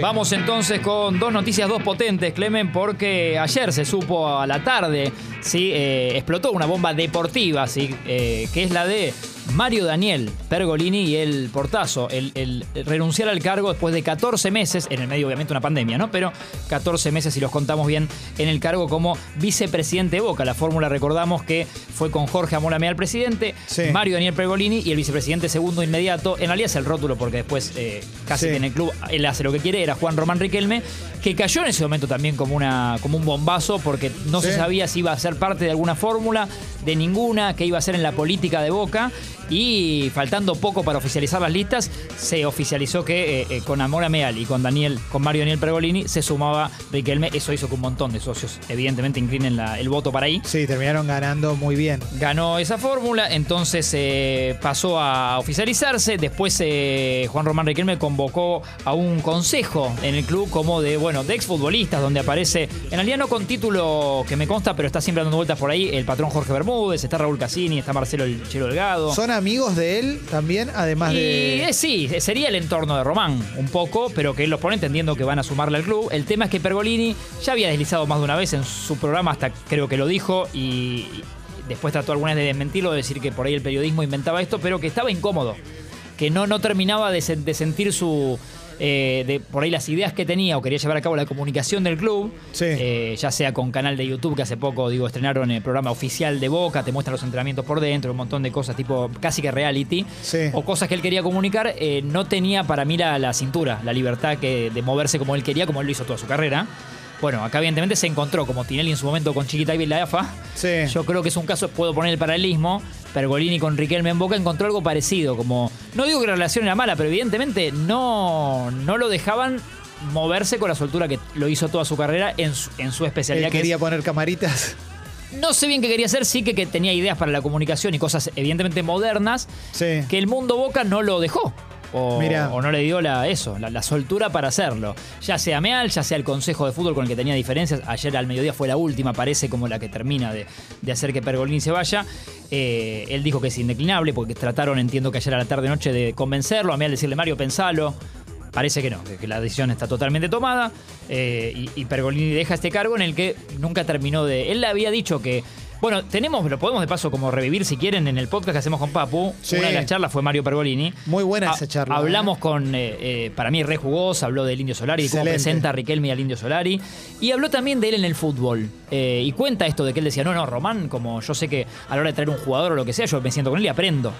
Vamos entonces con dos noticias, dos potentes, Clemen, porque ayer se supo a la tarde, ¿sí? Eh, explotó una bomba deportiva, ¿sí? Eh, que es la de Mario Daniel Pergolini y el portazo, el, renunciar al cargo después de 14 meses, en el medio obviamente una pandemia, ¿no? Pero 14 meses, si los contamos bien, en el cargo como vicepresidente de Boca. La fórmula recordamos que fue con Jorge Amolame al presidente, Mario Daniel Pergolini y el vicepresidente segundo inmediato. En realidad es el rótulo porque después eh, casi que en el club él hace lo que quiere, era Juan Román Riquelme, que cayó en ese momento también como, una, como un bombazo porque no se sabía si iba a ser parte de alguna fórmula, de ninguna, que iba a ser en la política de Boca y faltando poco para oficializar las listas, se oficializó que eh, eh, con Amora Meal y con Daniel, con Mario Daniel Pergolini, se sumaba Riquelme. Eso hizo que un montón de socios, evidentemente, inclinen el voto para ahí. Sí, terminaron ganando muy bien. Ganó esa fórmula, entonces eh, pasó a oficializarse. Después Juan Román Riquelme convocó a un consejo en el club como de, bueno, de exfutbolistas, donde aparece, en realidad no con título que me consta, pero está siempre dando vueltas por ahí, el patrón Jorge Bermúdez, está Raúl Cassini, está Marcelo El Chelo Delgado amigos de él también, además de. Eh, sí, sería el entorno de Román, un poco, pero que él los pone entendiendo que van a sumarle al club. El tema es que Pergolini ya había deslizado más de una vez en su programa, hasta creo que lo dijo, y después trató algunas de desmentirlo, de decir que por ahí el periodismo inventaba esto, pero que estaba incómodo, que no, no terminaba de sentir su eh, de por ahí las ideas que tenía o quería llevar a cabo la comunicación del club, eh, ya sea con canal de YouTube, que hace poco digo estrenaron el programa oficial de Boca, te muestran los entrenamientos por dentro, un montón de cosas tipo casi que reality, o cosas que él quería comunicar, eh, no tenía para mí la, cintura, la libertad que, de moverse como él quería, como él lo hizo toda su carrera. Bueno, acá evidentemente se encontró, como Tinelli en su momento con Chiquita y la AFA. Sí. Yo creo que es un caso, puedo poner el paralelismo, Pergolini con Riquelme en Boca encontró algo parecido, como, no digo que la relación era mala, pero evidentemente no, no lo dejaban moverse con la soltura que lo hizo toda su carrera en su, en su especialidad. quería poner camaritas. No sé bien qué quería hacer, sí que, que, tenía ideas para la comunicación y cosas evidentemente modernas, que el mundo Boca no lo dejó o, no le dio la, eso, la, soltura para hacerlo. Ya sea Meal, ya sea el Consejo de Fútbol con el que tenía diferencias. Ayer al mediodía fue la última, parece como la que termina de, hacer que Pergolini se vaya. Eh, él dijo que es indeclinable porque trataron, entiendo que ayer a la tarde-noche, de convencerlo. A Meal decirle, Mario, pensalo. Parece que no, que, la decisión está totalmente tomada eh, y, y, Pergolini deja este cargo en el que nunca terminó de... Él le había dicho que bueno, tenemos, lo podemos de paso como revivir si quieren en el podcast que hacemos con Papu. Una de las charlas fue Mario Pergolini. Muy buena esa charla. Hablamos ¿eh? con, eh, eh, para mí, re habló del Indio Solari, cómo presenta a Riquelme al Indio Solari. Y habló también de él en el fútbol. y cuenta esto de que él decía, no, no, Román, como yo sé que a la hora de traer un jugador o lo que sea, yo me siento con él y aprendo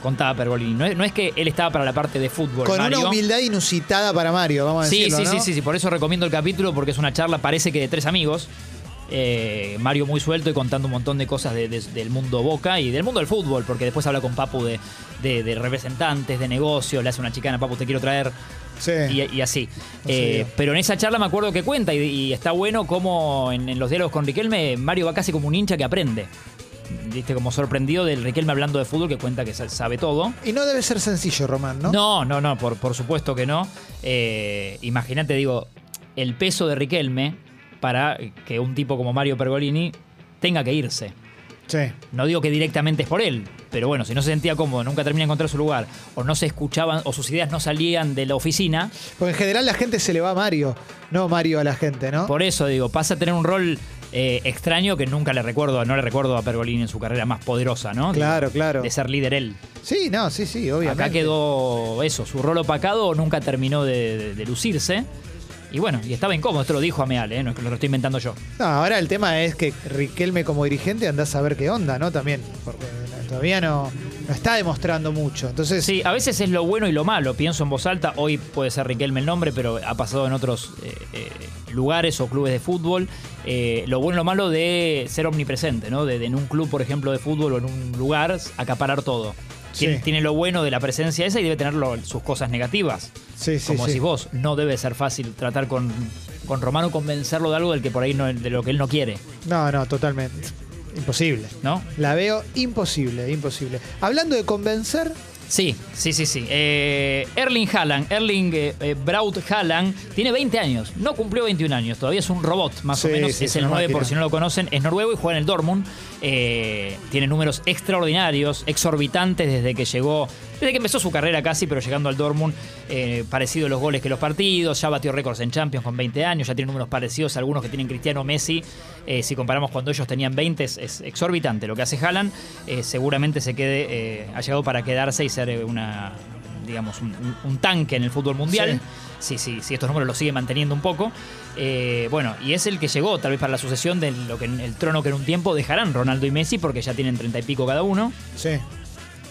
contaba Pergolini. No es, que él estaba para la parte de fútbol. Con una humildad inusitada para Mario, vamos a decirlo. Sí, sí, sí, sí. Por eso recomiendo el capítulo, porque es una charla, parece que de tres amigos. Eh, Mario muy suelto y contando un montón de cosas del mundo Boca y del mundo del fútbol, porque después habla con Papu de, representantes, de negocios, le hace una chicana, Papu, te quiero traer. Y, así. Eh, pero en esa charla me acuerdo que cuenta y, está bueno como en, los diálogos con Riquelme, Mario va casi como un hincha que aprende. Viste, como sorprendido del Riquelme hablando de fútbol que cuenta que sabe todo. Y no debe ser sencillo, Román, ¿no? No, no, no, por, por supuesto que no. Eh, imagínate, digo, el peso de Riquelme para que un tipo como Mario Pergolini tenga que irse. Sí. No digo que directamente es por él, pero bueno, si no se sentía cómodo, nunca termina de encontrar su lugar, o no se escuchaban, o sus ideas no salían de la oficina. Porque en general la gente se le va a Mario, no Mario a la gente, ¿no? Por eso digo, pasa a tener un rol eh, extraño que nunca le recuerdo, no le recuerdo a Pergolini en su carrera más poderosa, ¿no? Claro, claro. De ser líder él. Sí, no, sí, sí, obviamente. Acá quedó eso, su rol opacado nunca terminó de lucirse. Y bueno, y estaba incómodo, esto lo dijo Ameal, ¿eh? no es que lo estoy inventando yo. No, ahora el tema es que Riquelme como dirigente anda a saber qué onda, ¿no? También, porque todavía no, no está demostrando mucho. Entonces, sí, a veces es lo bueno y lo malo. Pienso en voz alta, hoy puede ser Riquelme el nombre, pero ha pasado en otros eh, eh, lugares o clubes de fútbol. lo bueno y lo malo de ser omnipresente, ¿no? De, de en un club, por ejemplo, de fútbol o en un lugar, acaparar todo tiene, lo bueno de la presencia esa y debe tener sus cosas negativas. Sí, sí, Como decís vos, no debe ser fácil tratar con, con Romano, convencerlo de algo del que por ahí no, de lo que él no quiere. No, no, totalmente. Imposible. ¿No? La veo imposible, imposible. Hablando de convencer, Sí, sí, sí, sí. Eh, Erling Haaland, Erling eh, eh, Braut Haaland, tiene 20 años. No cumplió 21 años, todavía es un robot, más o menos. es el 9, por si no lo conocen. Es noruego y juega en el Dortmund. tiene números extraordinarios, exorbitantes desde que llegó desde que empezó su carrera casi, pero llegando al Dortmund, eh, parecido los goles que los partidos, ya batió récords en Champions con 20 años, ya tiene números parecidos a algunos que tienen Cristiano Messi. Eh, si comparamos cuando ellos tenían 20, es, es exorbitante lo que hace Haaland. Eh, seguramente se quede, eh, ha llegado para quedarse y ser una, digamos, un, tanque en el fútbol mundial. Sí, sí, sí, estos números los sigue manteniendo un poco. Eh, bueno, y es el que llegó tal vez para la sucesión de lo que el trono que en un tiempo dejarán Ronaldo y Messi, porque ya tienen 30 y pico cada uno. Sí.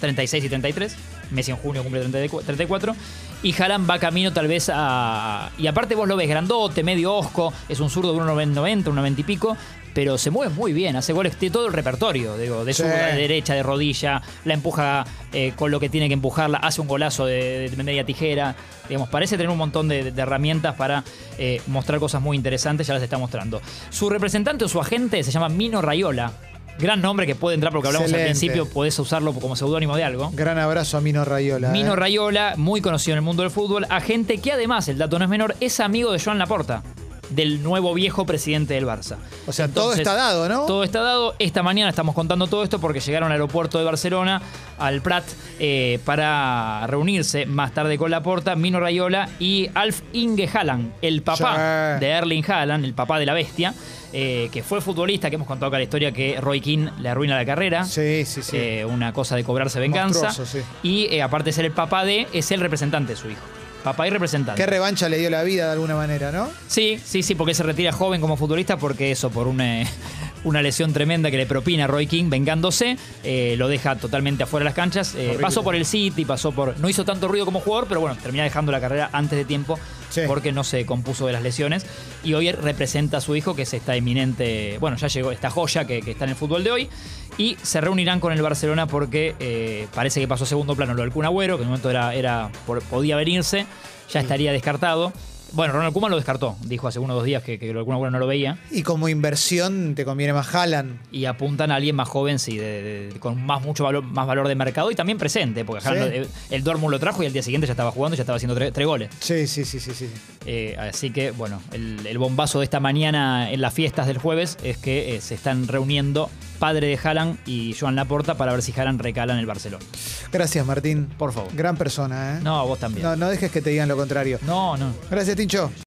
36 y 33. Messi en junio cumple 34 34. Y Haaland va camino tal vez a... Y aparte vos lo ves grandote, medio osco, es un zurdo de 1,90, 1,90 y pico, pero se mueve muy bien, hace goles, tiene todo el repertorio, digo, de Sí. zurda, de derecha, de rodilla, la empuja eh, con lo que tiene que empujarla, hace un golazo de, de media tijera, digamos, parece tener un montón de, de herramientas para eh, mostrar cosas muy interesantes, ya las está mostrando. Su representante o su agente se llama Mino Rayola. Gran nombre que puede entrar porque hablamos al principio, podés usarlo como seudónimo de algo. Gran abrazo a Mino Rayola. Mino eh. Rayola, muy conocido en el mundo del fútbol, agente que además, el dato no es menor, es amigo de Joan Laporta, del nuevo viejo presidente del Barça. O sea, todo está dado, ¿no? Todo está dado. Esta mañana estamos contando todo esto porque llegaron al aeropuerto de Barcelona, al Prat, eh, para reunirse más tarde con Laporta, Mino Rayola y Alf Inge Haaland, el papá Sí. de Erling Haaland, el papá de la bestia, eh, que fue futbolista, que hemos contado acá la historia que Roy Keane le arruina la carrera. Sí, sí, sí. Eh, una cosa de cobrarse venganza. Monstruoso, sí. Y aparte de ser el papá de, es el representante de su hijo. Papá y representante. Qué revancha le dio la vida de alguna manera, ¿no? Sí, sí, sí, porque se retira joven como futbolista, porque eso, por una, una lesión tremenda que le propina a Roy King vengándose, eh, lo deja totalmente afuera de las canchas. Eh, pasó por el City, pasó por. No hizo tanto ruido como jugador, pero bueno, termina dejando la carrera antes de tiempo Sí. porque no se compuso de las lesiones. Y hoy representa a su hijo, que es esta eminente. Bueno, ya llegó esta joya que, que está en el fútbol de hoy. Y se reunirán con el Barcelona porque eh, parece que pasó a segundo plano lo del Kun Agüero, que en un momento era, era, podía venirse, ya estaría descartado. Bueno, Ronald Koeman lo descartó, dijo hace unos dos días que, que Kun Agüero no lo veía. Y como inversión te conviene más Haaland. Y apuntan a alguien más joven, sí, de- de- con más mucho valor, más valor de mercado y también presente, porque Sí. Haaland, eh, el Dortmund lo trajo y al día siguiente ya estaba jugando y ya estaba haciendo tre- tres goles. Sí, sí, sí, sí, sí. Eh, así que, bueno, el, el bombazo de esta mañana en las fiestas del jueves es que eh, se están reuniendo padre de Haaland y Joan Laporta para ver si Haaland recala en el Barcelona. Gracias, Martín. Por favor. Gran persona, ¿eh? No, vos también. No, no dejes que te digan lo contrario. No, no. Gracias, Tincho.